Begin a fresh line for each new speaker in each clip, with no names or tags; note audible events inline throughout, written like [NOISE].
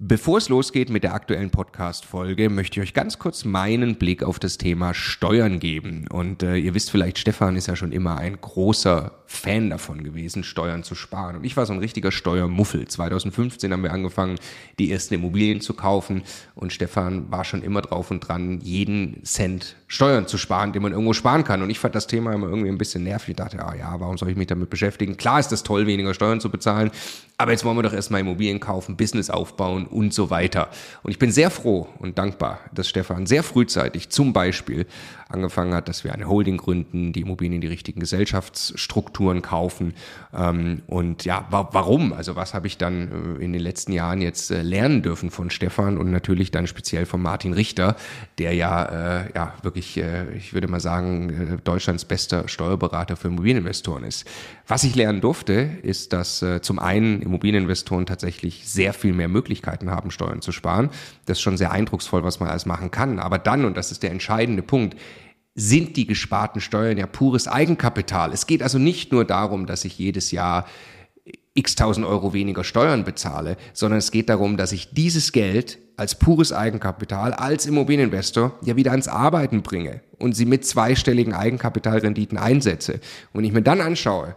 Bevor es losgeht mit der aktuellen Podcast-Folge, möchte ich euch ganz kurz meinen Blick auf das Thema Steuern geben. Und äh, ihr wisst vielleicht, Stefan ist ja schon immer ein großer Fan davon gewesen, Steuern zu sparen. Und ich war so ein richtiger Steuermuffel. 2015 haben wir angefangen, die ersten Immobilien zu kaufen. Und Stefan war schon immer drauf und dran, jeden Cent Steuern zu sparen, den man irgendwo sparen kann. Und ich fand das Thema immer irgendwie ein bisschen nervig. Ich dachte, ah ja, warum soll ich mich damit beschäftigen? Klar ist es toll, weniger Steuern zu bezahlen. Aber jetzt wollen wir doch erstmal Immobilien kaufen, Business aufbauen und so weiter. Und ich bin sehr froh und dankbar, dass Stefan sehr frühzeitig zum Beispiel angefangen hat, dass wir eine Holding gründen, die Immobilien in die richtigen Gesellschaftsstrukturen kaufen. Ähm, und ja, wa warum? Also was habe ich dann äh, in den letzten Jahren jetzt äh, lernen dürfen von Stefan und natürlich dann speziell von Martin Richter, der ja, äh, ja wirklich, ich würde mal sagen, Deutschlands bester Steuerberater für Immobilieninvestoren ist. Was ich lernen durfte, ist, dass zum einen Immobilieninvestoren tatsächlich sehr viel mehr Möglichkeiten haben, Steuern zu sparen. Das ist schon sehr eindrucksvoll, was man alles machen kann. Aber dann, und das ist der entscheidende Punkt, sind die gesparten Steuern ja pures Eigenkapital. Es geht also nicht nur darum, dass ich jedes Jahr x tausend Euro weniger Steuern bezahle, sondern es geht darum, dass ich dieses Geld als pures Eigenkapital, als Immobilieninvestor ja wieder ans Arbeiten bringe und sie mit zweistelligen Eigenkapitalrenditen einsetze. Und ich mir dann anschaue,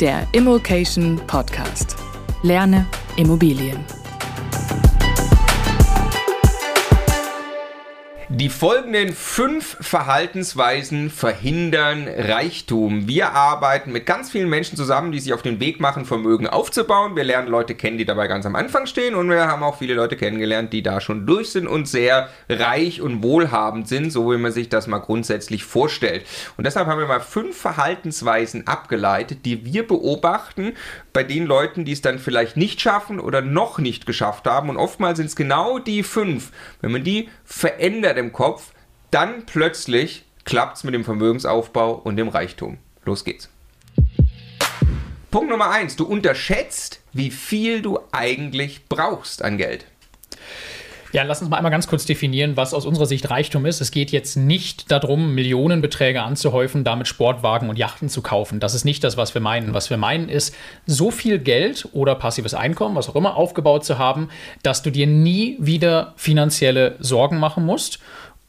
Der Immokation Podcast. Lerne Immobilien.
Die folgenden fünf Verhaltensweisen verhindern Reichtum. Wir arbeiten mit ganz vielen Menschen zusammen, die sich auf den Weg machen, Vermögen aufzubauen. Wir lernen Leute kennen, die dabei ganz am Anfang stehen und wir haben auch viele Leute kennengelernt, die da schon durch sind und sehr reich und wohlhabend sind, so wie man sich das mal grundsätzlich vorstellt. Und deshalb haben wir mal fünf Verhaltensweisen abgeleitet, die wir beobachten bei den Leuten, die es dann vielleicht nicht schaffen oder noch nicht geschafft haben. Und oftmals sind es genau die fünf. Wenn man die verändert im Kopf, dann plötzlich klappt es mit dem Vermögensaufbau und dem Reichtum. Los geht's. Punkt Nummer eins: Du unterschätzt, wie viel du eigentlich brauchst an Geld.
Ja, lass uns mal einmal ganz kurz definieren, was aus unserer Sicht Reichtum ist. Es geht jetzt nicht darum, Millionenbeträge anzuhäufen, damit Sportwagen und Yachten zu kaufen. Das ist nicht das, was wir meinen. Was wir meinen ist, so viel Geld oder passives Einkommen, was auch immer, aufgebaut zu haben, dass du dir nie wieder finanzielle Sorgen machen musst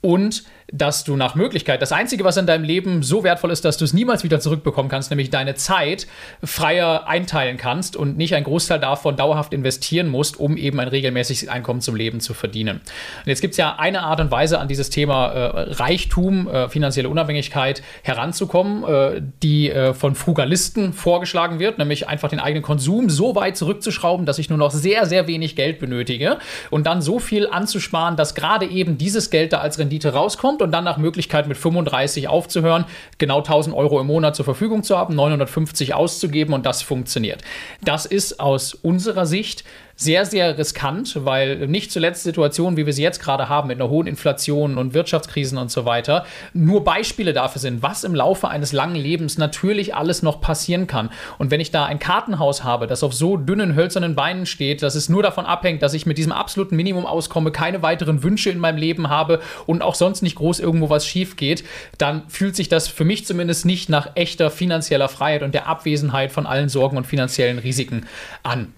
und dass du nach Möglichkeit, das Einzige, was in deinem Leben so wertvoll ist, dass du es niemals wieder zurückbekommen kannst, nämlich deine Zeit freier einteilen kannst und nicht einen Großteil davon dauerhaft investieren musst, um eben ein regelmäßiges Einkommen zum Leben zu verdienen. Und jetzt gibt es ja eine Art und Weise, an dieses Thema äh, Reichtum, äh, finanzielle Unabhängigkeit heranzukommen, äh, die äh, von Frugalisten vorgeschlagen wird, nämlich einfach den eigenen Konsum so weit zurückzuschrauben, dass ich nur noch sehr, sehr wenig Geld benötige und dann so viel anzusparen, dass gerade eben dieses Geld da als Rendite rauskommt kommt und dann nach Möglichkeit mit 35 aufzuhören, genau 1000 Euro im Monat zur Verfügung zu haben, 950 auszugeben und das funktioniert. Das ist aus unserer Sicht sehr, sehr riskant, weil nicht zuletzt Situationen, wie wir sie jetzt gerade haben, mit einer hohen Inflation und Wirtschaftskrisen und so weiter, nur Beispiele dafür sind, was im Laufe eines langen Lebens natürlich alles noch passieren kann. Und wenn ich da ein Kartenhaus habe, das auf so dünnen hölzernen Beinen steht, dass es nur davon abhängt, dass ich mit diesem absoluten Minimum auskomme, keine weiteren Wünsche in meinem Leben habe und auch sonst nicht groß irgendwo was schief geht, dann fühlt sich das für mich zumindest nicht nach echter finanzieller Freiheit und der Abwesenheit von allen Sorgen und finanziellen Risiken an.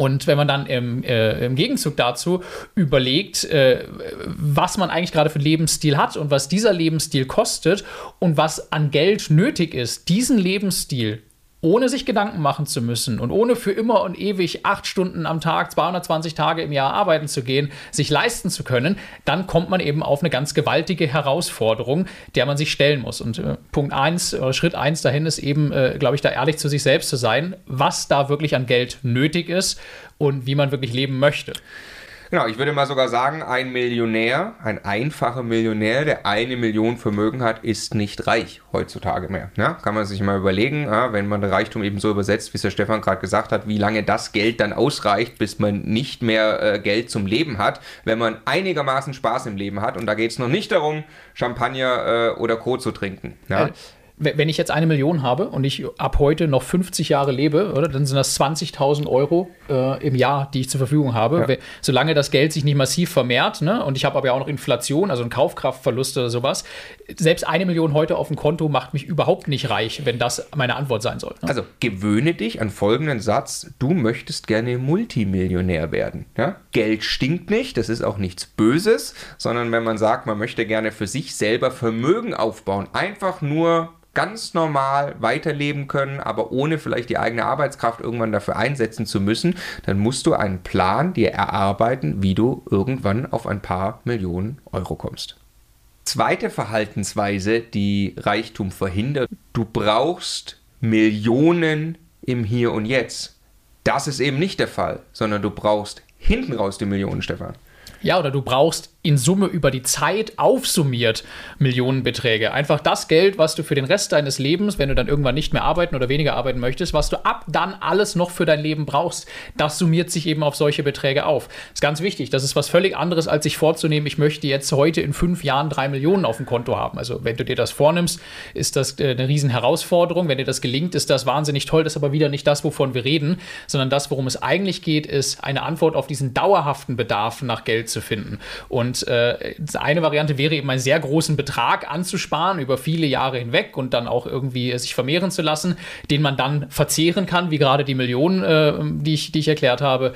Und wenn man dann im, äh, im Gegenzug dazu überlegt, äh, was man eigentlich gerade für einen Lebensstil hat und was dieser Lebensstil kostet und was an Geld nötig ist, diesen Lebensstil ohne sich Gedanken machen zu müssen und ohne für immer und ewig acht Stunden am Tag, 220 Tage im Jahr arbeiten zu gehen, sich leisten zu können, dann kommt man eben auf eine ganz gewaltige Herausforderung, der man sich stellen muss. Und äh, Punkt 1, äh, Schritt 1 dahin ist eben, äh, glaube ich, da ehrlich zu sich selbst zu sein, was da wirklich an Geld nötig ist und wie man wirklich leben möchte.
Genau, ich würde mal sogar sagen, ein Millionär, ein einfacher Millionär, der eine Million Vermögen hat, ist nicht reich heutzutage mehr. Ja, kann man sich mal überlegen, ja, wenn man Reichtum eben so übersetzt, wie es der Stefan gerade gesagt hat, wie lange das Geld dann ausreicht, bis man nicht mehr äh, Geld zum Leben hat, wenn man einigermaßen Spaß im Leben hat. Und da geht es noch nicht darum, Champagner äh, oder Co. zu trinken. Ja. Äh,
wenn ich jetzt eine Million habe und ich ab heute noch 50 Jahre lebe, oder, dann sind das 20.000 Euro äh, im Jahr, die ich zur Verfügung habe. Ja. Solange das Geld sich nicht massiv vermehrt, ne, und ich habe aber ja auch noch Inflation, also einen Kaufkraftverlust oder sowas, selbst eine Million heute auf dem Konto macht mich überhaupt nicht reich, wenn das meine Antwort sein soll.
Ne? Also gewöhne dich an folgenden Satz: Du möchtest gerne Multimillionär werden. Ja? Geld stinkt nicht, das ist auch nichts Böses, sondern wenn man sagt, man möchte gerne für sich selber Vermögen aufbauen, einfach nur ganz normal weiterleben können, aber ohne vielleicht die eigene Arbeitskraft irgendwann dafür einsetzen zu müssen, dann musst du einen Plan dir erarbeiten, wie du irgendwann auf ein paar Millionen Euro kommst. Zweite Verhaltensweise, die Reichtum verhindert, du brauchst Millionen im Hier und Jetzt. Das ist eben nicht der Fall, sondern du brauchst hinten raus die Millionen, Stefan.
Ja, oder du brauchst in Summe über die Zeit aufsummiert Millionenbeträge. Einfach das Geld, was du für den Rest deines Lebens, wenn du dann irgendwann nicht mehr arbeiten oder weniger arbeiten möchtest, was du ab dann alles noch für dein Leben brauchst, das summiert sich eben auf solche Beträge auf. Das ist ganz wichtig. Das ist was völlig anderes, als sich vorzunehmen, ich möchte jetzt heute in fünf Jahren drei Millionen auf dem Konto haben. Also wenn du dir das vornimmst, ist das äh, eine riesen Herausforderung. Wenn dir das gelingt, ist das wahnsinnig toll. Das ist aber wieder nicht das, wovon wir reden, sondern das, worum es eigentlich geht, ist eine Antwort auf diesen dauerhaften Bedarf nach Geld zu finden. Und und äh, eine Variante wäre eben einen sehr großen Betrag anzusparen über viele Jahre hinweg und dann auch irgendwie sich vermehren zu lassen, den man dann verzehren kann, wie gerade die Millionen, äh, die, ich, die ich erklärt habe.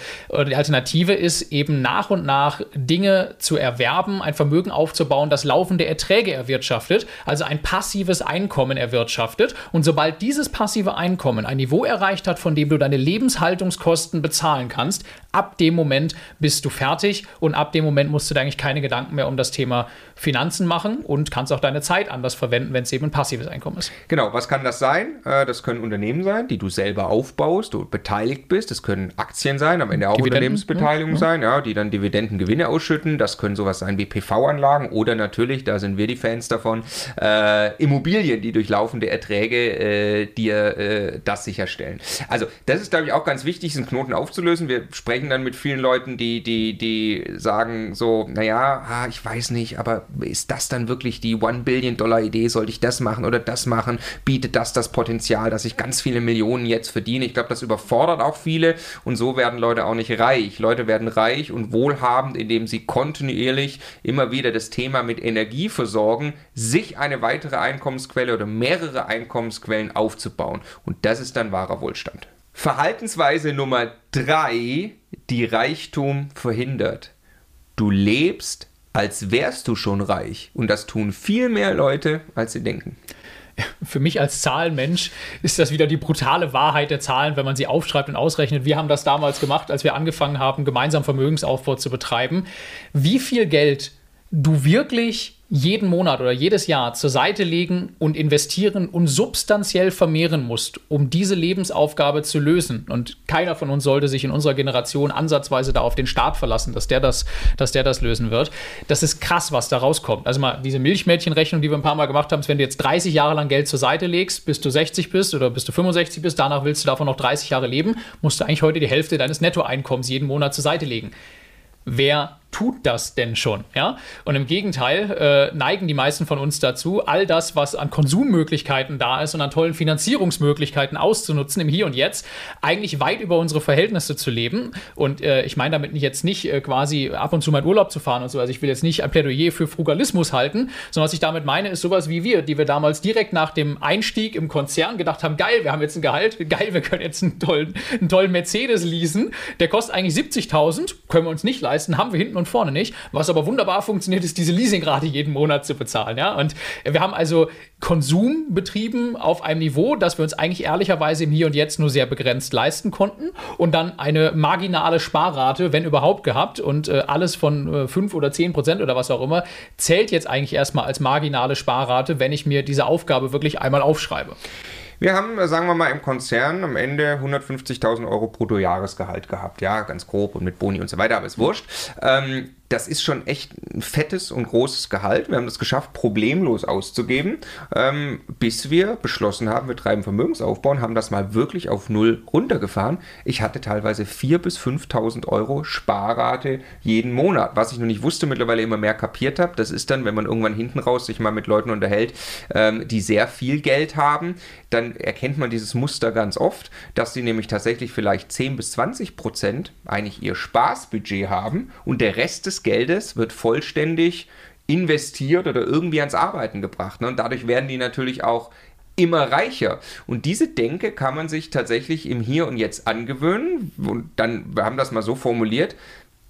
Die Alternative ist eben nach und nach Dinge zu erwerben, ein Vermögen aufzubauen, das laufende Erträge erwirtschaftet, also ein passives Einkommen erwirtschaftet. Und sobald dieses passive Einkommen ein Niveau erreicht hat, von dem du deine Lebenshaltungskosten bezahlen kannst, ab dem Moment bist du fertig und ab dem Moment musst du dir eigentlich keine Gedanken mehr um das Thema Finanzen machen und kannst auch deine Zeit anders verwenden, wenn es eben ein passives Einkommen ist.
Genau, was kann das sein? Äh, das können Unternehmen sein, die du selber aufbaust, du beteiligt bist. Das können Aktien sein, am Ende auch Unternehmensbeteiligung ja, sein, ja, die dann Dividendengewinne ausschütten. Das können sowas sein wie PV-Anlagen oder natürlich, da sind wir die Fans davon, äh, Immobilien, die durch laufende Erträge äh, dir äh, das sicherstellen. Also das ist, glaube ich, auch ganz wichtig, diesen Knoten aufzulösen. Wir sprechen dann mit vielen Leuten, die, die, die sagen so, naja, ah, ich weiß nicht, aber ist das dann wirklich die One-Billion-Dollar-Idee? Sollte ich das machen oder das machen? Bietet das das Potenzial, dass ich ganz viele Millionen jetzt verdiene? Ich glaube, das überfordert auch viele und so werden Leute auch nicht reich. Leute werden reich und wohlhabend, indem sie kontinuierlich immer wieder das Thema mit Energie versorgen, sich eine weitere Einkommensquelle oder mehrere Einkommensquellen aufzubauen. Und das ist dann wahrer Wohlstand. Verhaltensweise Nummer drei, die Reichtum verhindert. Du lebst als wärst du schon reich. Und das tun viel mehr Leute, als sie denken. [LAUGHS]
Für mich als Zahlenmensch ist das wieder die brutale Wahrheit der Zahlen, wenn man sie aufschreibt und ausrechnet. Wir haben das damals gemacht, als wir angefangen haben, gemeinsam Vermögensaufbau zu betreiben. Wie viel Geld du wirklich jeden Monat oder jedes Jahr zur Seite legen und investieren und substanziell vermehren musst, um diese Lebensaufgabe zu lösen. Und keiner von uns sollte sich in unserer Generation ansatzweise da auf den Staat verlassen, dass der das, dass der das lösen wird. Das ist krass, was da rauskommt. Also mal diese Milchmädchenrechnung, die wir ein paar Mal gemacht haben, ist, wenn du jetzt 30 Jahre lang Geld zur Seite legst, bis du 60 bist oder bis du 65 bist, danach willst du davon noch 30 Jahre leben, musst du eigentlich heute die Hälfte deines Nettoeinkommens jeden Monat zur Seite legen. Wer tut das denn schon? Ja? Und im Gegenteil äh, neigen die meisten von uns dazu, all das, was an Konsummöglichkeiten da ist und an tollen Finanzierungsmöglichkeiten auszunutzen im Hier und Jetzt, eigentlich weit über unsere Verhältnisse zu leben. Und äh, ich meine damit jetzt nicht äh, quasi ab und zu mal Urlaub zu fahren und so. Also ich will jetzt nicht ein Plädoyer für Frugalismus halten, sondern was ich damit meine, ist sowas wie wir, die wir damals direkt nach dem Einstieg im Konzern gedacht haben, geil, wir haben jetzt ein Gehalt, [LAUGHS] geil, wir können jetzt einen tollen, einen tollen Mercedes leasen. Der kostet eigentlich 70.000, können wir uns nicht leisten, haben wir hinten und vorne nicht. Was aber wunderbar funktioniert, ist diese Leasingrate jeden Monat zu bezahlen. Ja? Und wir haben also Konsum betrieben auf einem Niveau, das wir uns eigentlich ehrlicherweise im Hier und Jetzt nur sehr begrenzt leisten konnten. Und dann eine marginale Sparrate, wenn überhaupt, gehabt. Und äh, alles von äh, 5 oder 10 Prozent oder was auch immer zählt jetzt eigentlich erstmal als marginale Sparrate, wenn ich mir diese Aufgabe wirklich einmal aufschreibe.
Wir haben, äh, sagen wir mal, im Konzern am Ende 150.000 Euro Bruttojahresgehalt gehabt. Ja, ganz grob und mit Boni und so weiter, aber ist wurscht. Ähm, das ist schon echt ein fettes und großes Gehalt. Wir haben das geschafft, problemlos auszugeben, ähm, bis wir beschlossen haben, wir treiben Vermögensaufbau und haben das mal wirklich auf Null runtergefahren. Ich hatte teilweise 4.000 bis 5.000 Euro Sparrate jeden Monat. Was ich noch nicht wusste, mittlerweile immer mehr kapiert habe, das ist dann, wenn man irgendwann hinten raus sich mal mit Leuten unterhält, ähm, die sehr viel Geld haben, dann erkennt man dieses Muster ganz oft, dass sie nämlich tatsächlich vielleicht 10 bis 20 Prozent eigentlich ihr Spaßbudget haben und der Rest des Geldes wird vollständig investiert oder irgendwie ans Arbeiten gebracht. Ne? Und dadurch werden die natürlich auch immer reicher. Und diese Denke kann man sich tatsächlich im Hier und Jetzt angewöhnen. Und dann, wir haben das mal so formuliert,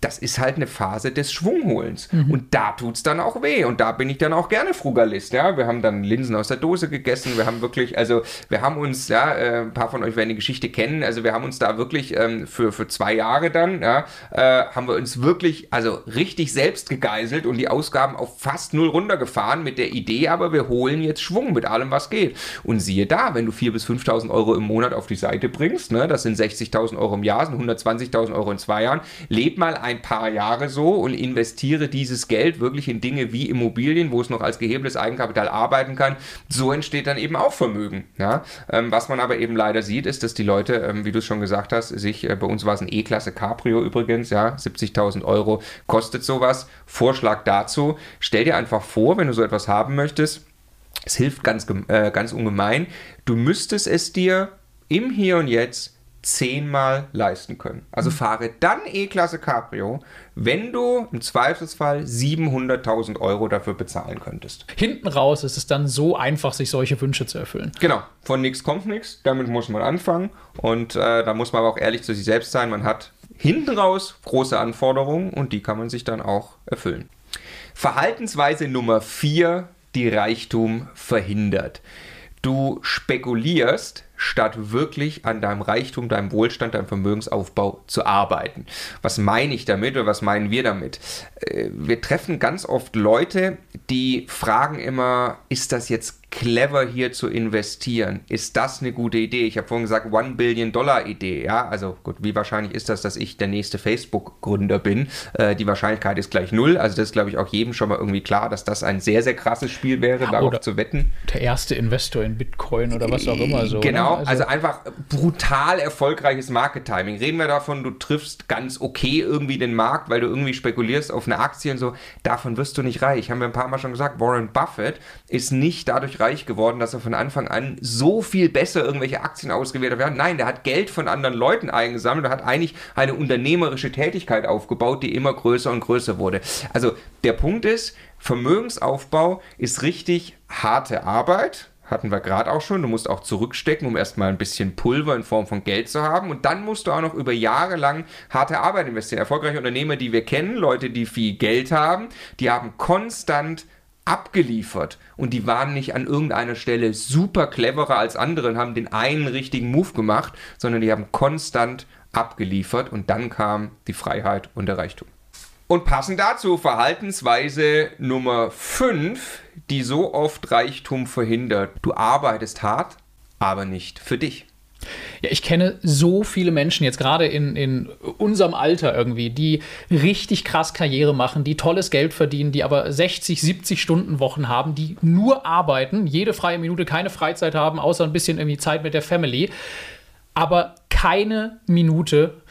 das ist halt eine Phase des Schwungholens. Mhm. Und da tut es dann auch weh. Und da bin ich dann auch gerne Frugalist. Ja? Wir haben dann Linsen aus der Dose gegessen. Wir haben wirklich, also wir haben uns, ja, äh, ein paar von euch werden die Geschichte kennen, also wir haben uns da wirklich ähm, für, für zwei Jahre dann, ja, äh, haben wir uns wirklich, also richtig selbst gegeißelt und die Ausgaben auf fast null runtergefahren mit der Idee, aber wir holen jetzt Schwung mit allem, was geht. Und siehe da, wenn du 4.000 bis 5.000 Euro im Monat auf die Seite bringst, ne, das sind 60.000 Euro im Jahr, sind 120.000 Euro in zwei Jahren, leb mal ein ein paar Jahre so und investiere dieses Geld wirklich in Dinge wie Immobilien, wo es noch als gehebeltes Eigenkapital arbeiten kann. So entsteht dann eben auch Vermögen. Ja? Ähm, was man aber eben leider sieht, ist, dass die Leute, ähm, wie du es schon gesagt hast, sich, äh, bei uns war es ein E-Klasse Cabrio übrigens, ja, 70.000 Euro kostet sowas. Vorschlag dazu, stell dir einfach vor, wenn du so etwas haben möchtest, es hilft ganz, äh, ganz ungemein, du müsstest es dir im Hier und Jetzt zehnmal leisten können. Also mhm. fahre dann E-Klasse Cabrio, wenn du im Zweifelsfall 700.000 Euro dafür bezahlen könntest.
Hinten raus ist es dann so einfach, sich solche Wünsche zu erfüllen.
Genau, von nichts kommt nichts, damit muss man anfangen und äh, da muss man aber auch ehrlich zu sich selbst sein, man hat hinten raus große Anforderungen und die kann man sich dann auch erfüllen. Verhaltensweise Nummer 4, die Reichtum verhindert. Du spekulierst, statt wirklich an deinem Reichtum, deinem Wohlstand, deinem Vermögensaufbau zu arbeiten. Was meine ich damit oder was meinen wir damit? Äh, wir treffen ganz oft Leute, die fragen immer, ist das jetzt clever hier zu investieren. Ist das eine gute Idee? Ich habe vorhin gesagt, One Billion Dollar Idee. Ja, also gut, wie wahrscheinlich ist das, dass ich der nächste Facebook-Gründer bin? Äh, die Wahrscheinlichkeit ist gleich null. Also das ist, glaube ich, auch jedem schon mal irgendwie klar, dass das ein sehr, sehr krasses Spiel wäre, ja, darauf zu wetten.
Der erste Investor in Bitcoin oder was auch immer so.
Genau, also, also, einfach brutal erfolgreiches Market-Timing. Reden wir davon, du triffst ganz okay irgendwie den Markt, weil du irgendwie spekulierst auf eine Aktie und so. Davon wirst du nicht reich. Haben wir ein paar Mal schon gesagt, Warren Buffett ist nicht dadurch reich, reich geworden, dass er von Anfang an so viel besser irgendwelche Aktien ausgewählt hat. Nein, der hat Geld von anderen Leuten eingesammelt und hat eigentlich eine unternehmerische Tätigkeit aufgebaut, die immer größer und größer wurde. Also der Punkt ist, Vermögensaufbau ist richtig harte Arbeit hatten wir gerade auch schon. Du musst auch zurückstecken, um erstmal ein bisschen Pulver in Form von Geld zu haben. Und dann musst du auch noch über Jahre lang harte Arbeit investieren. Erfolgreiche Unternehmer, die wir kennen, Leute, die viel Geld haben, die haben konstant abgeliefert und die waren nicht an irgendeiner Stelle super cleverer als andere und haben den einen richtigen Move gemacht, sondern die haben konstant abgeliefert und dann kam die Freiheit und der Reichtum. Und passend dazu Verhaltensweise Nummer 5, die so oft Reichtum verhindert. Du arbeitest hart, aber nicht für dich.
Ja, ich kenne so viele Menschen jetzt gerade in, in unserem Alter irgendwie, die richtig krass Karriere machen, die tolles Geld verdienen, die aber 60, 70 Stunden Wochen haben, die nur arbeiten, jede freie Minute keine Freizeit haben, außer ein bisschen irgendwie Zeit mit der Family, aber keine Minute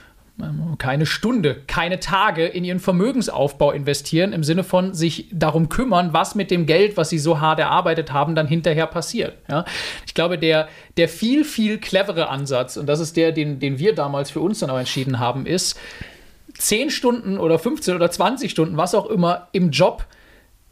keine Stunde, keine Tage in ihren Vermögensaufbau investieren, im Sinne von sich darum kümmern, was mit dem Geld, was sie so hart erarbeitet haben, dann hinterher passiert. Ja? Ich glaube, der, der viel, viel clevere Ansatz, und das ist der, den, den wir damals für uns dann auch entschieden haben, ist, 10 Stunden oder 15 oder 20 Stunden, was auch immer, im Job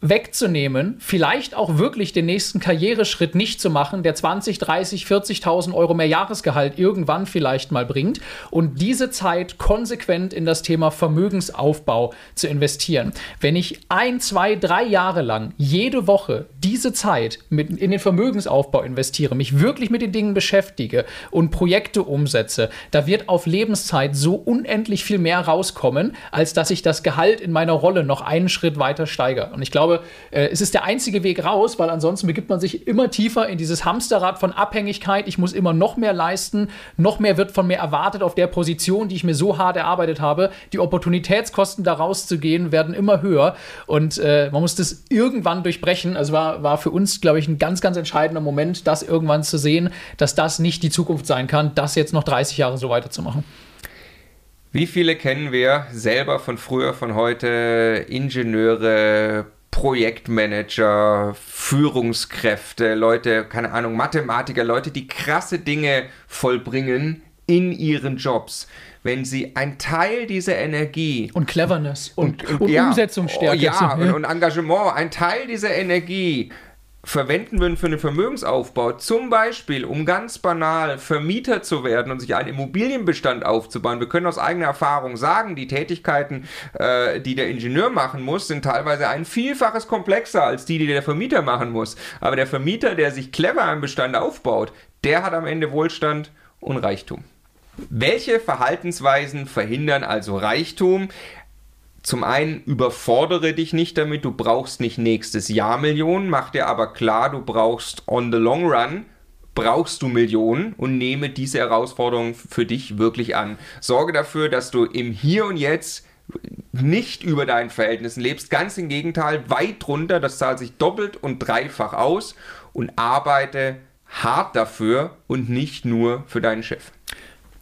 wegzunehmen, vielleicht auch wirklich den nächsten Karriereschritt nicht zu machen, der 20, 30, 40.000 Euro mehr Jahresgehalt irgendwann vielleicht mal bringt und diese Zeit konsequent in das Thema Vermögensaufbau zu investieren. Wenn ich ein, zwei, drei Jahre lang jede Woche diese Zeit mit in den Vermögensaufbau investiere, mich wirklich mit den Dingen beschäftige und Projekte umsetze, da wird auf Lebenszeit so unendlich viel mehr rauskommen, als dass ich das Gehalt in meiner Rolle noch einen Schritt weiter steigere. Und ich glaube, glaube, äh, es ist der einzige Weg raus, weil ansonsten begibt man sich immer tiefer in dieses Hamsterrad von Abhängigkeit. Ich muss immer noch mehr leisten, noch mehr wird von mir erwartet auf der Position, die ich mir so hart erarbeitet habe. Die Opportunitätskosten da rauszugehen werden immer höher und äh, man muss das irgendwann durchbrechen. Also war, war für uns, glaube ich, ein ganz, ganz entscheidender Moment, das irgendwann zu sehen, dass das nicht die Zukunft sein kann, das jetzt noch 30 Jahre so weiterzumachen.
Wie viele kennen wir selber von früher, von heute? Ingenieure, Projektmanager, Führungskräfte, Leute, keine Ahnung, Mathematiker, Leute, die krasse Dinge vollbringen in ihren Jobs. Wenn sie ein Teil dieser Energie
und Cleverness und, und, und, und ja, Umsetzungsstärke,
oh, ja, und, und Engagement, ein Teil dieser Energie verwenden würden für einen Vermögensaufbau, zum Beispiel um ganz banal Vermieter zu werden und sich einen Immobilienbestand aufzubauen. Wir können aus eigener Erfahrung sagen, die Tätigkeiten, äh, die der Ingenieur machen muss, sind teilweise ein Vielfaches komplexer als die, die der Vermieter machen muss. Aber der Vermieter, der sich clever einen Bestand aufbaut, der hat am Ende Wohlstand und Reichtum. Welche Verhaltensweisen verhindern also Reichtum? Zum einen überfordere dich nicht damit, du brauchst nicht nächstes Jahr Millionen, mach dir aber klar, du brauchst on the long run brauchst du Millionen und nehme diese Herausforderung für dich wirklich an. Sorge dafür, dass du im Hier und Jetzt nicht über deinen Verhältnissen lebst, ganz im Gegenteil, weit drunter, das zahlt sich doppelt und dreifach aus und arbeite hart dafür und nicht nur für deinen Chef.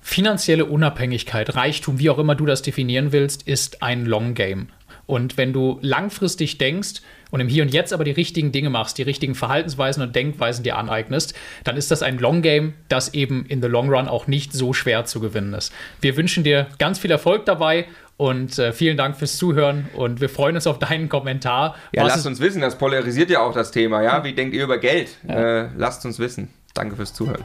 Finanzielle Unabhängigkeit, Reichtum, wie auch immer du das definieren willst, ist ein Long Game. Und wenn du langfristig denkst und im Hier und Jetzt aber die richtigen Dinge machst, die richtigen Verhaltensweisen und Denkweisen dir aneignest, dann ist das ein Long Game, das eben in the Long Run auch nicht so schwer zu gewinnen ist. Wir wünschen dir ganz viel Erfolg dabei und äh, vielen Dank fürs Zuhören und wir freuen uns auf deinen Kommentar.
Ja, lasst uns wissen, das polarisiert ja auch das Thema, ja? Wie denkt ihr über Geld? Ja. Äh, lasst uns wissen. Danke fürs Zuhören.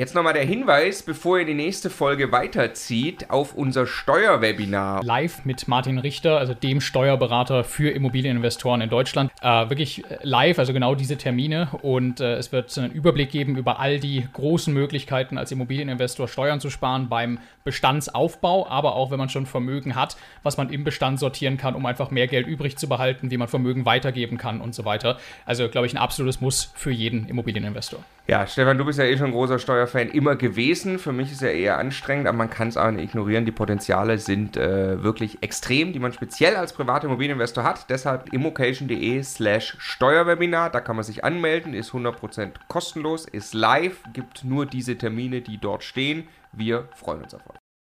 Jetzt nochmal der Hinweis, bevor ihr die nächste Folge weiterzieht, auf unser Steuerwebinar.
Live mit Martin Richter, also dem Steuerberater für Immobilieninvestoren in Deutschland. Äh, wirklich live, also genau diese Termine. Und äh, es wird einen Überblick geben über all die großen Möglichkeiten, als Immobilieninvestor Steuern zu sparen beim Bestandsaufbau, aber auch wenn man schon Vermögen hat, was man im Bestand sortieren kann, um einfach mehr Geld übrig zu behalten, wie man Vermögen weitergeben kann und so weiter. Also, glaube ich, ein absolutes Muss für jeden Immobilieninvestor.
Ja, Stefan, du bist ja eh schon ein großer Steuerfan immer gewesen. Für mich ist er eher anstrengend, aber man kann es auch nicht ignorieren. Die Potenziale sind äh, wirklich extrem, die man speziell als privater Immobilieninvestor hat. Deshalb immocation.de slash Steuerwebinar. Da kann man sich anmelden, ist 100% kostenlos, ist live, gibt nur diese Termine, die dort stehen. Wir freuen uns auf euch.